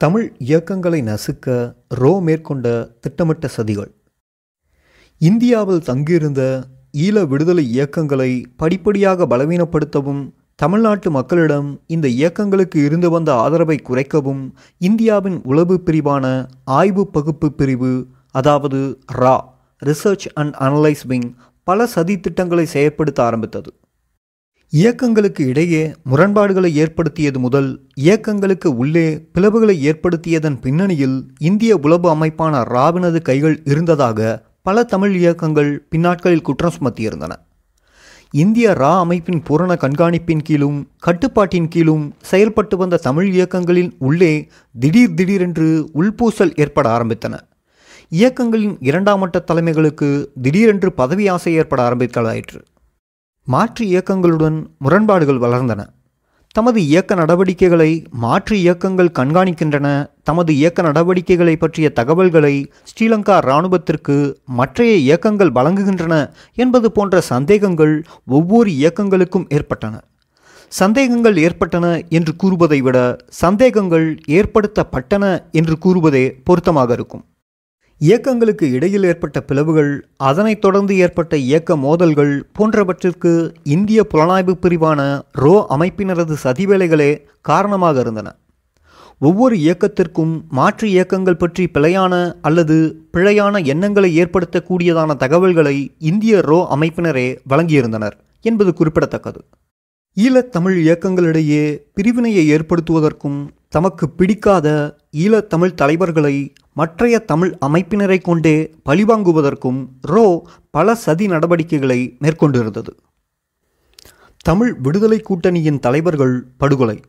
தமிழ் இயக்கங்களை நசுக்க ரோ மேற்கொண்ட திட்டமிட்ட சதிகள். இந்தியாவில் தங்கியிருந்த ஈழ விடுதலை இயக்கங்களை படிப்படியாக பலவீனப்படுத்தவும் தமிழ்நாட்டு மக்களிடம் இந்த இயக்கங்களுக்கு இருந்து வந்த ஆதரவை குறைக்கவும் இந்தியாவின் உளவு பிரிவான ஆய்வு பகுப்பு பிரிவு அதாவது ரா ரிசர்ச் அண்ட் அனலைஸ் விங் பல சதி திட்டங்களை செயற்படுத்த ஆரம்பித்தது. இயக்கங்களுக்கு இடையே முரண்பாடுகளை ஏற்படுத்தியது முதல் இயக்கங்களுக்கு உள்ளே பிளவுகளை ஏற்படுத்தியதன் பின்னணியில் இந்திய உளவு அமைப்பான ராவினது கைகள் இருந்ததாக பல தமிழ் இயக்கங்கள் பின்னாட்களில் குற்றம் சுமத்தியிருந்தன. இந்திய ரா அமைப்பின் பூரண கண்காணிப்பின் கீழும் கட்டுப்பாட்டின் கீழும் செயல்பட்டு வந்த தமிழ் இயக்கங்களின் உள்ளே திடீர் திடீரென்று உள்பூசல் ஏற்பட ஆரம்பித்தன. இயக்கங்களின் இரண்டாம் மட்ட தலைமைகளுக்கு திடீரென்று பதவி ஆசை ஏற்பட ஆரம்பிக்கலாயிற்று. மாற்று இயக்கங்களுடன் முரண்பாடுகள் வளர்ந்தன. தமது இயக்க நடவடிக்கைகளை மாற்று இயக்கங்கள் கண்காணிக்கின்றன. தமது இயக்க நடவடிக்கைகளை பற்றிய தகவல்களை ஸ்ரீலங்கா இராணுவத்திற்கு மற்றைய இயக்கங்கள் வழங்குகின்றன என்பது போன்ற சந்தேகங்கள் ஒவ்வொரு இயக்கங்களுக்கும் ஏற்பட்டன. சந்தேகங்கள் ஏற்பட்டன என்று கூறுவதை விட சந்தேகங்கள் ஏற்படுத்தப்பட்டன என்று கூறுவதே பொருத்தமாக இருக்கும். இயக்கங்களுக்கு இடையில் ஏற்பட்ட பிளவுகள் அதனைத் தொடர்ந்து ஏற்பட்ட இயக்க மோதல்கள் போன்றவற்றிற்கு இந்திய புலனாய்வு பிரிவான ரோ அமைப்பினரது சதிவேலைகளே காரணமாக இருந்தன. ஒவ்வொரு இயக்கத்திற்கும் மாற்று இயக்கங்கள் பற்றி பிழையான அல்லது பிழையான எண்ணங்களை ஏற்படுத்தக்கூடியதான தகவல்களை இந்திய ரோ அமைப்பினரே வழங்கியிருந்தனர் என்பது குறிப்பிடத்தக்கது. ஈழத்தமிழ் இயக்கங்களிடையே பிரிவினையை ஏற்படுத்துவதற்கும் தமக்கு பிடிக்காத ஈழத்தமிழ் தலைவர்களை மற்றைய தமிழ் அமைப்பினரை கொண்டே பழிவாங்குவதற்கும் ரோ பல சதி நடவடிக்கைகளை மேற்கொண்டிருந்தது. தமிழ் விடுதலை கூட்டணியின் தலைவர்கள் படுகொலை.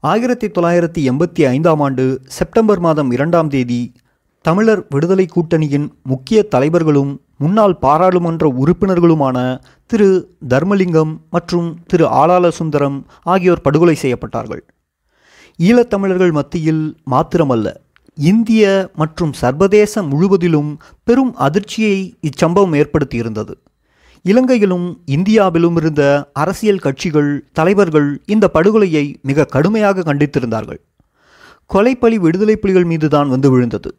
ஆயிரத்தி தொள்ளாயிரத்தி எண்பத்தி ஐந்தாம் ஆண்டு செப்டம்பர் மாதம் இரண்டாம் தேதி தமிழர் விடுதலை கூட்டணியின் முக்கிய தலைவர்களும் முன்னாள் பாராளுமன்ற உறுப்பினர்களுமான திரு. தர்மலிங்கம் மற்றும் திரு. ஆளாள சுந்தரம் ஆகியோர் படுகொலை செய்யப்பட்டார்கள். ஈழத்தமிழர்கள் மத்தியில் மாத்திரமல்ல இந்திய மற்றும் சர்வதேசம் முழுவதிலும் பெரும் அதிர்ச்சியை இச்சம்பவம் ஏற்படுத்தியிருந்தது. இலங்கையிலும் இந்தியாவிலும் இருந்த அரசியல் கட்சிகள் தலைவர்கள் இந்த படுகொலையை மிக கடுமையாக கண்டித்திருந்தார்கள். கொலைப்பழி விடுதலை புலிகள் மீதுதான் வந்து விழுந்தது.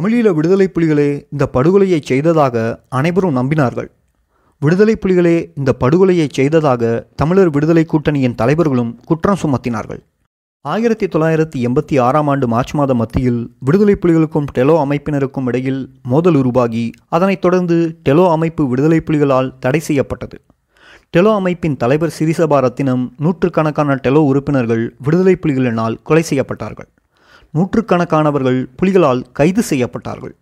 தமிழீழ விடுதலை புலிகளே இந்த படுகொலையை செய்ததாக அனைவரும் நம்பினார்கள். விடுதலை புலிகளே இந்த படுகொலையை செய்ததாக தமிழர் விடுதலை கூட்டணியின் தலைவர்களும் குற்றம் சுமத்தினார்கள். ஆயிரத்தி தொள்ளாயிரத்தி எண்பத்தி ஆறாம் ஆண்டு மார்ச் மாத மத்தியில் விடுதலை புலிகளுக்கும் டெலோ அமைப்பினருக்கும் இடையில் மோதல் உருவாகி அதனைத் தொடர்ந்து டெலோ அமைப்பு விடுதலை புலிகளால் தடை செய்யப்பட்டது. டெலோ அமைப்பின் தலைவர் சிறிசபா ரத்தினம் நூற்றுக்கணக்கான டெலோ உறுப்பினர்கள் விடுதலை புலிகளினால் கொலை செய்யப்பட்டார்கள். நூற்றுக்கணக்கானவர்கள் புலிகளால் கைது செய்யப்பட்டார்கள்.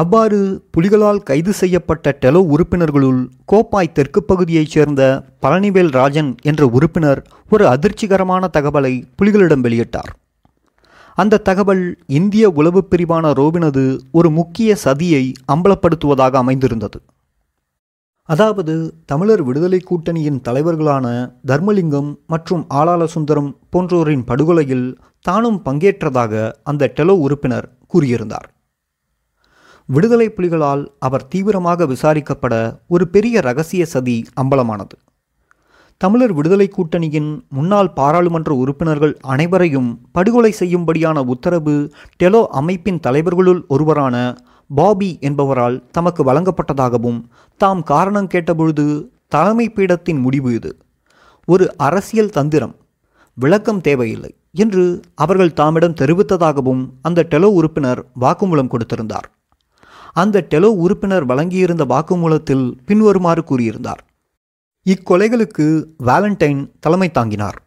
அவ்வாறு புலிகளால் கைது செய்யப்பட்ட டெலோ உறுப்பினர்களுள் கோப்பாய் தெற்கு பகுதியைச் சேர்ந்த பழனிவேல் ராஜன் என்ற உறுப்பினர் ஒரு அதிர்ச்சிகரமான தகவலை புலிகளிடம் வெளியிட்டார். அந்த தகவல் இந்திய உளவு பிரிவான ரோவினது ஒரு முக்கிய சதியை அம்பலப்படுத்துவதாக அமைந்திருந்தது. அதாவது தமிழர் விடுதலை கூட்டணியின் தலைவர்களான தர்மலிங்கம் மற்றும் ஆளாள சுந்தரம் போன்றோரின் படுகொலையில் தானும் பங்கேற்றதாக அந்த டெலோ உறுப்பினர் கூறியிருந்தார். விடுதலை புலிகளால் அவர் தீவிரமாக விசாரிக்கப்பட ஒரு பெரிய ரகசிய சதி அம்பலமானது. தமிழர் விடுதலை கூட்டணியின் முன்னாள் பாராளுமன்ற உறுப்பினர்கள் அனைவரையும் படுகொலை செய்யும்படியான உத்தரவு டெலோ அமைப்பின் தலைவர்களுள் ஒருவரான பாபி என்பவரால் தமக்கு வழங்கப்பட்டதாகவும் தாம் காரணம் கேட்டபொழுது தலைமை பீடத்தின் முடிவு இது. ஒரு அரசியல் தந்திரம் விளக்கம் தேவையில்லை என்று அவர்கள் தாமிடம் தெரிவித்ததாகவும் அந்த டெலோ உறுப்பினர் வாக்குமூலம் கொடுத்திருந்தார். அந்த டெலோ உறுப்பினர் வழங்கியிருந்த வாக்குமூலத்தில் பின்வருமாறு கூறியிருந்தார். இக்கொலைகளுக்கு வேலண்டைன் தலைமை தாங்கினார்.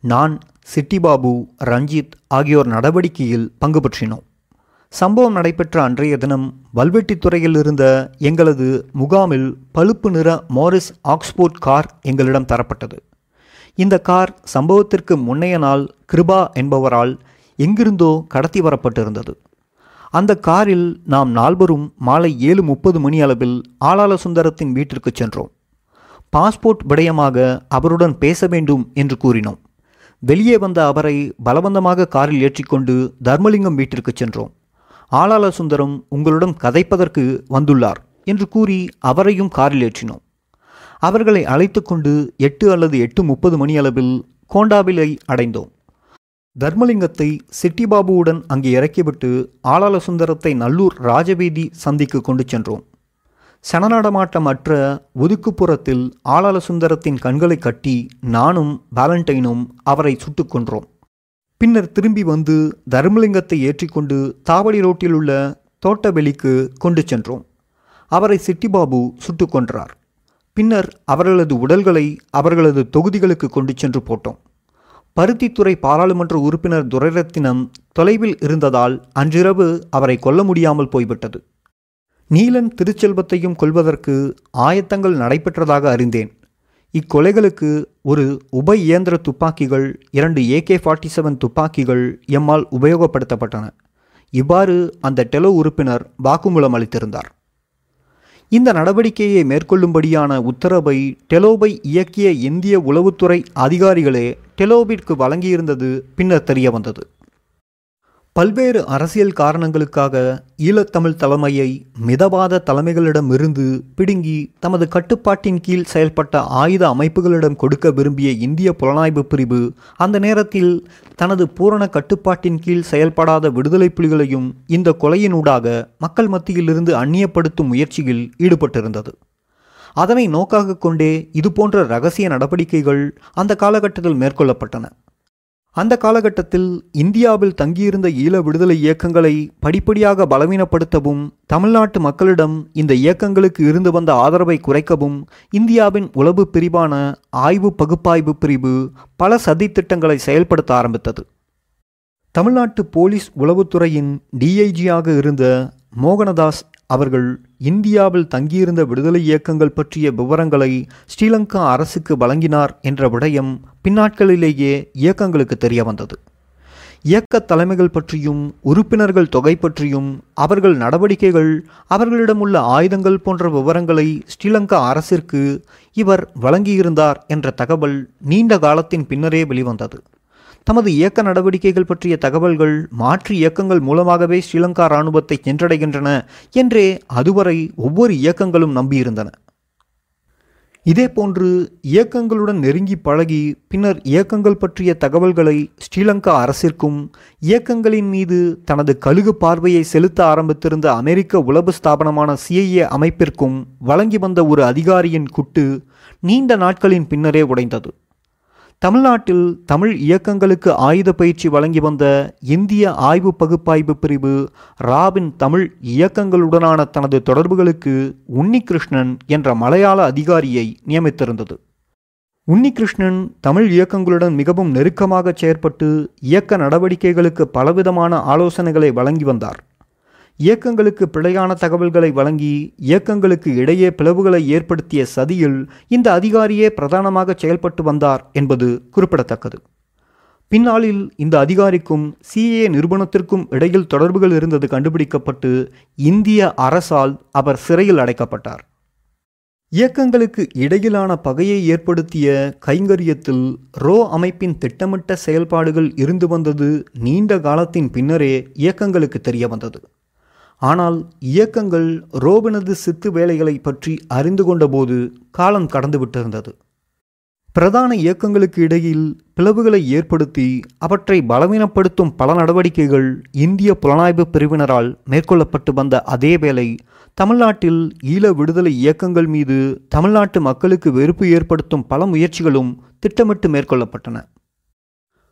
நான் சிட்டிபாபு ரஞ்சித் ஆகியோர் நடவடிக்கையில் பங்கு பற்றினோம். சம்பவம் நடைபெற்ற அன்றைய தினம் வல்வெட்டித்துறையில் இருந்த எங்களது முகாமில் பழுப்பு நிற மாரிஸ் ஆக்ஸ்போர்ட் கார் எங்களிடம் தரப்பட்டது. இந்த கார் சம்பவத்திற்கு முன்னைய நாள் கிருபா என்பவரால் எங்கிருந்தோ கடத்தி வரப்பட்டிருந்தது. அந்த காரில் நாம் நால்வரும் மாலை ஏழு முப்பது மணி அளவில் ஆளாள சுந்தரத்தின் வீட்டிற்கு சென்றோம். பாஸ்போர்ட் விடயமாக அவருடன் பேச வேண்டும் என்று கூறினோம். வெளியே வந்த அவரை பலவந்தமாக காரில் ஏற்றிக்கொண்டு தர்மலிங்கம் வீட்டிற்கு சென்றோம். ஆளாள சுந்தரம் உங்களுடன் கதைப்பதற்கு வந்துள்ளார் என்று கூறி அவரையும் காரில் ஏற்றினோம். அவர்களை அழைத்து கொண்டு எட்டு அல்லது எட்டு முப்பது மணி அளவில் கோண்டாவிலை அடைந்தோம். தர்மலிங்கத்தை சிட்டிபாபுவுடன் அங்கே இறக்கிவிட்டு ஆளாள சுந்தரத்தை நல்லூர் ராஜவீதி சந்திக்கு கொண்டு சென்றோம். சனநாடமாட்டம் அற்ற ஒதுக்குப்புறத்தில் ஆளாள சுந்தரத்தின் கண்களை கட்டி நானும் வேலண்டைனும் அவரை சுட்டுக்கொன்றோம் பின்னர் திரும்பி வந்து தர்மலிங்கத்தை ஏற்றிக்கொண்டு தாவடி ரோட்டில் உள்ள தோட்டவெளிக்கு கொண்டு சென்றோம். அவரை சிட்டிபாபு சுட்டுக்கொன்றார் பின்னர் அவர்களது உடல்களை அவர்களது தொகுதிகளுக்கு கொண்டு சென்று போட்டோம். பருத்தித்துறை பாராளுமன்ற உறுப்பினர் துரைரத்தினம் தொலைவில் இருந்ததால் அன்றிரவு அவரை கொல்ல முடியாமல் போய்விட்டது. நீலன் திருச்செல்வத்தையும் கொல்வதற்கு ஆயத்தங்கள் நடைபெற்றதாக அறிந்தேன். இக்கொலைகளுக்கு ஒரு உப இயந்திர துப்பாக்கிகள் இரண்டு ஏகே ஃபார்ட்டி செவன் துப்பாக்கிகள் எம்மால் உபயோகப்படுத்தப்பட்டன. இவ்வாறு அந்த டெலோ உறுப்பினர் வாக்குமூலம் அளித்திருந்தார். இந்த நடவடிக்கையை மேற்கொள்ளும்படியான உத்தரவை டெலோவை இயக்கிய இந்திய உளவுத்துறை அதிகாரிகளே டெலோவிற்கு வழங்கியிருந்தது பின்னர் தெரிய வந்தது. பல்வேறு அரசியல் காரணங்களுக்காக ஈழத்தமிழ் தலைமையை மிதவாத தலைமைகளிடமிருந்து பிடுங்கி தமது கட்டுப்பாட்டின் கீழ் செயல்பட்ட ஆயுத அமைப்புகளிடம் கொடுக்க விரும்பிய இந்திய புலனாய்வு பிரிவு அந்த நேரத்தில் தனது பூரண கட்டுப்பாட்டின் கீழ் செயல்படாத விடுதலை புலிகளையும் இந்த கொலையினூடாக மக்கள் மத்தியிலிருந்து அந்நியப்படுத்தும் முயற்சியில் ஈடுபட்டிருந்தது. அதனை நோக்காக கொண்டே இதுபோன்ற ரகசிய நடவடிக்கைகள் அந்த காலகட்டத்தில் மேற்கொள்ளப்பட்டன. அந்த காலகட்டத்தில் இந்தியாவில் தங்கியிருந்த ஈழ விடுதலை இயக்கங்களை படிப்படியாக பலவீனப்படுத்தவும் தமிழ்நாட்டு மக்களிடம் இந்த இயக்கங்களுக்கு இருந்து வந்த ஆதரவை குறைக்கவும் இந்தியாவின் உளவு பிரிவான ஆய்வு பகுப்பாய்வு பிரிவு பல சதித்திட்டங்களை செயல்படுத்த ஆரம்பித்தது. தமிழ்நாட்டு போலீஸ் உளவுத்துறையின் டிஐஜியாக இருந்த மோகனதாஸ் அவர்கள் இந்தியாவில் தங்கியிருந்த விடுதலை இயக்கங்கள் பற்றிய விவரங்களை ஸ்ரீலங்கா அரசுக்கு வழங்கினார் என்ற விடயம் பின்னாட்களிலேயே இயக்கங்களுக்கு தெரிய வந்தது. இயக்க தலைமைகள் பற்றியும் உறுப்பினர்கள் தொகை பற்றியும் அவர்கள் நடவடிக்கைகள் அவர்களிடம் உள்ள ஆயுதங்கள் போன்ற விவரங்களை ஸ்ரீலங்கா அரசிற்கு இவர் வழங்கியிருந்தார் என்ற தகவல் நீண்ட காலத்தின் பின்னரே வெளிவந்தது. தமது இயக்க நடவடிக்கைகள் பற்றிய தகவல்கள் மாற்று இயக்கங்கள் மூலமாகவே ஸ்ரீலங்கா இராணுவத்தை சென்றடைகின்றன என்றே அதுவரை ஒவ்வொரு இயக்கங்களும் நம்பியிருந்தன. இதேபோன்று இயக்கங்களுடன் நெருங்கி பழகி பின்னர் இயக்கங்கள் பற்றிய தகவல்களை ஸ்ரீலங்கா அரசிற்கும் இயக்கங்களின் மீது தனது கழுகு பார்வையை செலுத்த ஆரம்பித்திருந்த அமெரிக்க உளவு ஸ்தாபனமான சிஐஏ அமைப்பிற்கும் வழங்கி வந்த ஒரு அதிகாரியின் குட்டு நீண்ட நாட்களின் பின்னரே உடைந்தது. தமிழ்நாட்டில் தமிழ் இயக்கங்களுக்கு ஆயுத பயிற்சி வழங்கி வந்த இந்திய ஆய்வு பகுப்பாய்வு பிரிவு ராபின் தமிழ் இயக்கங்களுடனான தனது தொடர்புகளுக்கு உன்னிகிருஷ்ணன் என்ற மலையாள அதிகாரியை நியமித்திருந்தது. உன்னிகிருஷ்ணன் தமிழ் இயக்கங்களுடன் மிகவும் நெருக்கமாக செயற்பட்டு இயக்க நடவடிக்கைகளுக்கு பலவிதமான ஆலோசனைகளை வழங்கி வந்தார். இயக்கங்களுக்கு பிழையான தகவல்களை வழங்கி இயக்கங்களுக்கு இடையே பிளவுகளை ஏற்படுத்திய சதியில் இந்த அதிகாரியே பிரதானமாக செயல்பட்டு வந்தார் என்பது குறிப்பிடத்தக்கது. பின்னாளில் இந்த அதிகாரிக்கும் சிஏ நிறுவனத்திற்கும் இடையில் தொடர்புகள் இருந்தது கண்டுபிடிக்கப்பட்டு இந்திய அரசால் அவர் சிறையில் அடைக்கப்பட்டார். இயக்கங்களுக்கு இடையிலான பகையை ஏற்படுத்திய கைங்கரியத்தில் ரோ அமைப்பின் திட்டமிட்ட செயல்பாடுகள் இருந்து வந்தது நீண்ட காலத்தின் பின்னரே இயக்கங்களுக்கு தெரிய வந்தது. ஆனால் இயக்கங்கள் ரோபினது சித்து வேலைகளை பற்றி அறிந்து கொண்டபோது காலம் கடந்துவிட்டிருந்தது பிரதான இயக்கங்களுக்கு இடையில் பிளவுகளை ஏற்படுத்தி அவற்றை பலவீனப்படுத்தும் பல நடவடிக்கைகள் இந்திய புலனாய்வு பிரிவினரால் மேற்கொள்ளப்பட்டு வந்த அதே வேளை தமிழ்நாட்டில் ஈழ விடுதலை இயக்கங்கள் மீது தமிழ்நாட்டு மக்களுக்கு வெறுப்பு ஏற்படுத்தும் பல முயற்சிகளும் திட்டமிட்டு மேற்கொள்ளப்பட்டன.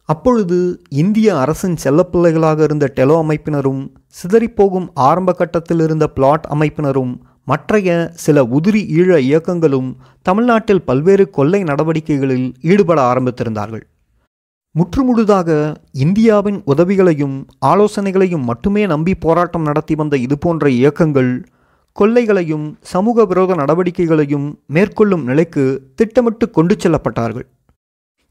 அப்பொழுது இந்திய அரசின் செல்லப்பிள்ளைகளாக இருந்த டெலோ அமைப்பினரும் சிதறிப்போகும் ஆரம்ப கட்டத்தில் இருந்த பிளாட் அமைப்பினரும் மற்றைய சில உதிரி ஈழ இயக்கங்களும் தமிழ்நாட்டில் பல்வேறு கொள்ளை நடவடிக்கைகளில் ஈடுபட ஆரம்பித்திருந்தார்கள். முற்றுமுழுதாக இந்தியாவின் உதவிகளையும் ஆலோசனைகளையும் மட்டுமே நம்பி போராட்டம் நடத்தி வந்த இதுபோன்ற இயக்கங்கள் கொள்ளைகளையும் சமூக விரோத நடவடிக்கைகளையும் மேற்கொள்ளும் நிலைக்கு திட்டமிட்டு கொண்டு செல்லப்பட்டார்கள்.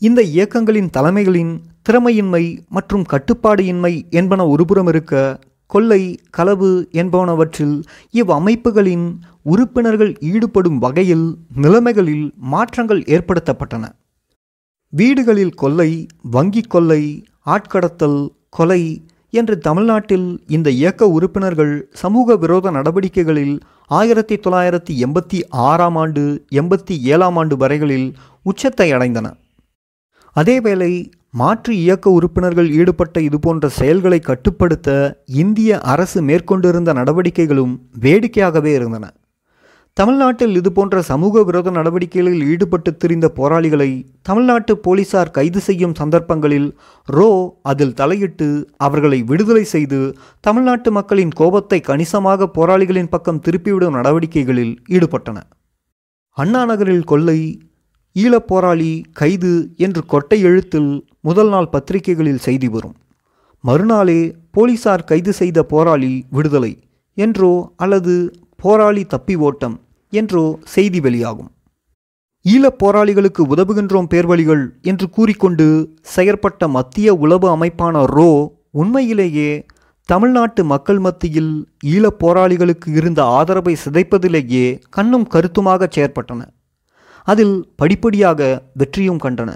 இந்த இயக்கங்களின் தலைமைகளின் திறமையின்மை மற்றும் கட்டுப்பாடு இன்மை என்பன ஒருபுறம் இருக்க கொள்ளை களவு என்பனவற்றில் இவ்வமைப்புகளின் உறுப்பினர்கள் ஈடுபடும் வகையில் நிலைமைகளில் மாற்றங்கள் ஏற்படுத்தப்பட்டன. வீடுகளில் கொள்ளை வங்கி கொள்ளை ஆட்கடத்தல் கொலை என்று தமிழ்நாட்டில் இந்த இயக்க உறுப்பினர்கள் சமூக விரோத நடவடிக்கைகளில் ஆயிரத்தி தொள்ளாயிரத்தி எண்பத்தி ஆறாம் ஆண்டு எண்பத்தி ஏழாம் ஆண்டு வரைகளில் உச்சத்தை அடைந்தன. அதேவேளை மாற்று இயக்க உறுப்பினர்கள் ஈடுபட்ட இதுபோன்ற செயல்களை கட்டுப்படுத்த இந்திய அரசு மேற்கொண்டிருந்த நடவடிக்கைகளும் வேடிக்கையாகவே இருந்தன. தமிழ்நாட்டில் இதுபோன்ற சமூக விரோத நடவடிக்கைகளில் ஈடுபட்டு திரிந்த போராளிகளை தமிழ்நாட்டு போலீசார் கைது செய்யும் சந்தர்ப்பங்களில் ரோ அதில் தலையிட்டு அவர்களை விடுதலை செய்து தமிழ்நாட்டு மக்களின் கோபத்தை கணிசமாக போராளிகளின் பக்கம் திருப்பிவிடும் நடவடிக்கைகளில் ஈடுபட்டன. அண்ணா நகரில் கொள்ளை ஈழப்போராளி கைது என்று கொட்டை எழுத்தில் முதல் நாள் பத்திரிகைகளில் செய்தி வரும். மறுநாளே போலீசார் கைது செய்த போராளி விடுதலை என்றோ அல்லது போராளி தப்பி ஓட்டம் என்றோ செய்தி வெளியாகும். ஈழப் போராளிகளுக்கு உதவுகின்றோம் பேர்வழிகள் என்று கூறிக்கொண்டு செயற்பட்ட மத்திய உளவு அமைப்பான ரோ உண்மையிலேயே தமிழ்நாட்டு மக்கள் மத்தியில் ஈழப் போராளிகளுக்கு இருந்த ஆதரவை சிதைப்பதிலேயே கண்ணும் கருத்துமாக செயற்பட்டன. அதில் படிப்படியாக வெற்றியும் கண்டன.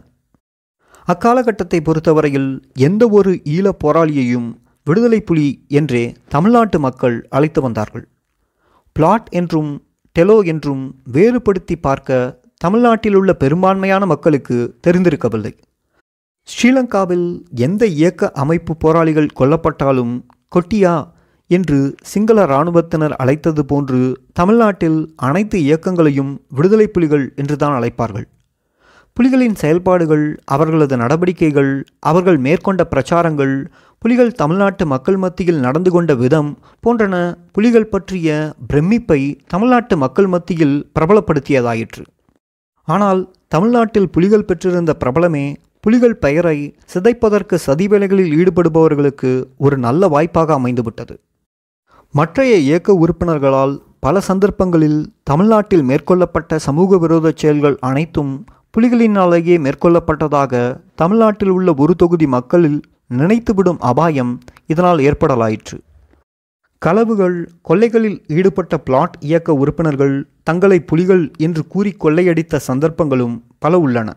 அக்காலகட்டத்தை பொறுத்தவரையில் எந்த ஒரு ஈழப் போராளியையும் விடுதலை புலி என்றே தமிழ்நாட்டு மக்கள் அழைத்து வந்தார்கள். பிளாட் என்றும் டெலோ என்றும் வேறுபடுத்தி பார்க்க தமிழ்நாட்டில் உள்ள பெரும்பான்மையான மக்களுக்கு தெரிந்திருக்கவில்லை. ஸ்ரீலங்காவில் எந்த இயக்க அமைப்பு போராளிகள் கொல்லப்பட்டாலும் கொட்டியா என்று சிங்கள இராணுவத்தினர் அழைத்தது போன்று தமிழ்நாட்டில் அனைத்து இயக்கங்களையும் விடுதலை புலிகள் என்றுதான் அழைப்பார்கள். புலிகளின் செயல்பாடுகள் அவர்களது நடவடிக்கைகள் அவர்கள் மேற்கொண்ட பிரச்சாரங்கள் புலிகள் தமிழ்நாட்டு மக்கள் மத்தியில் நடந்து கொண்ட விதம் போன்றன புலிகள் பற்றிய பிரமிப்பை தமிழ்நாட்டு மக்கள் மத்தியில் பிரபலப்படுத்தியதாயிற்று. ஆனால் தமிழ்நாட்டில் புலிகள் பெற்றிருந்த பிரபலமே புலிகள் பெயரை சிதைப்பதற்கு சதிவேலைகளில் ஈடுபடுபவர்களுக்கு ஒரு நல்ல வாய்ப்பாக அமைந்துவிட்டது. மற்றைய இயக்க உறுப்பினர்களால் பல சந்தர்ப்பங்களில் தமிழ்நாட்டில் மேற்கொள்ளப்பட்ட சமூக விரோத செயல்கள் அனைத்தும் புலிகளினாலேயே மேற்கொள்ளப்பட்டதாக தமிழ்நாட்டில் உள்ள ஒரு தொகுதி மக்களில் நினைத்துவிடும் அபாயம் இதனால் ஏற்படலாயிற்று. களவுகள் கொள்ளைகளில் ஈடுபட்ட பிளாட் இயக்க உறுப்பினர்கள் தங்களை புலிகள் என்று கூறி கொள்ளையடித்த சந்தர்ப்பங்களும் பல உள்ளன.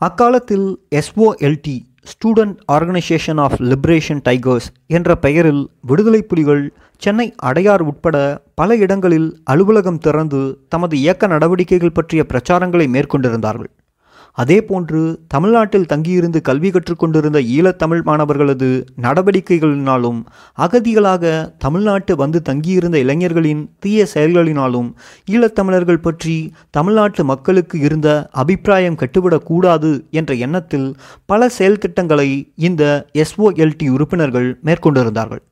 அக்காலத்தில் SOLT student organisation of liberation tigers என்ற பெயரில் விடுதலை புலிகள் சென்னை அடையார் உட்பட பல இடங்களில் அலுவலகம் திறந்து தமது இயக்க நடவடிக்கைகள் பற்றிய பிரச்சாரங்களை மேற்கொண்டிருந்தார்கள். அதேபோன்று தமிழ்நாட்டில் தங்கியிருந்து கல்வி கற்றுக்கொண்டிருந்த ஈழத்தமிழ் மாணவர்களது நடவடிக்கைகளினாலும் அகதிகளாக தமிழ்நாட்டு வந்து தங்கியிருந்த இளைஞர்களின் தீய செயல்களினாலும் ஈழத்தமிழர்கள் பற்றி தமிழ்நாட்டு மக்களுக்கு இருந்த அபிப்பிராயம் கட்டுவிடக்கூடாது என்ற எண்ணத்தில் பல செயல்திட்டங்களை இந்த எஸ்ஓஎல்டி உறுப்பினர்கள் மேற்கொண்டிருந்தார்கள்.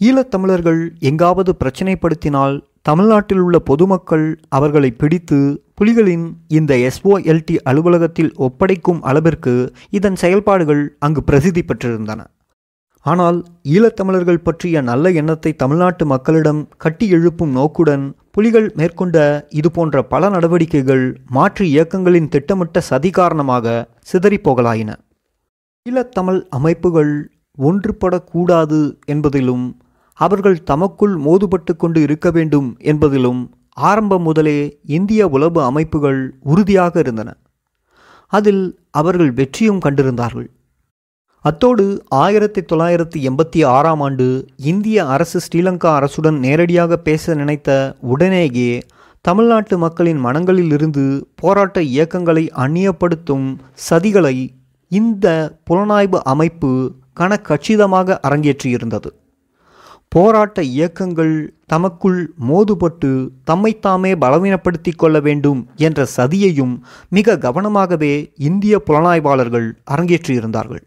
ஈழத்தமிழர்கள் எங்காவது பிரச்சினைப்படுத்தினால் தமிழ்நாட்டில் உள்ள பொதுமக்கள் அவர்களை பிடித்து புலிகளின் இந்த எஸ்ஓஎல்டி அலுவலகத்தில் ஒப்படைக்கும் அளவிற்கு இதன் செயல்பாடுகள் அங்கு பிரசித்தி பெற்றிருந்தன. ஆனால் ஈழத்தமிழர்கள் பற்றிய நல்ல எண்ணத்தை தமிழ்நாட்டு மக்களிடம் கட்டி எழுப்பும் நோக்குடன் புலிகள் மேற்கொண்ட இதுபோன்ற பல நடவடிக்கைகள் மாற்று இயக்கங்களின் திட்டமிட்ட சதி காரணமாக சிதறிப்போகலாயின ஈழத்தமிழ் அமைப்புகள் ஒன்றுபடக்கூடாது என்பதிலும் அவர்கள் தமக்குள் மோதுபட்டு கொண்டு இருக்க வேண்டும் என்பதிலும் ஆரம்பம் முதலே இந்திய உளவு அமைப்புகள் உறுதியாக இருந்தன. அதில் அவர்கள் வெற்றியும் கண்டிருந்தார்கள். அத்தோடு ஆயிரத்தி தொள்ளாயிரத்தி எண்பத்தி ஆறாம் ஆண்டு இந்திய அரசு ஸ்ரீலங்கா அரசுடன் நேரடியாக பேச நினைத்த உடனேயே தமிழ்நாட்டு மக்களின் மனங்களில் இருந்து போராட்ட இயக்கங்களை அந்நியப்படுத்தும் சதிகளை இந்த புலனாய்வு அமைப்பு கனக்கச்சிதமாக அரங்கேற்றியிருந்தது. போராட்ட இயக்கங்கள் தமக்குள் மோதுபட்டு தம்மைத்தாமே பலவீனப்படுத்தி கொள்ள வேண்டும் என்ற சதியையும் மிக கவனமாகவே இந்திய புலனாய்வாளர்கள் அரங்கேற்றியிருந்தார்கள்.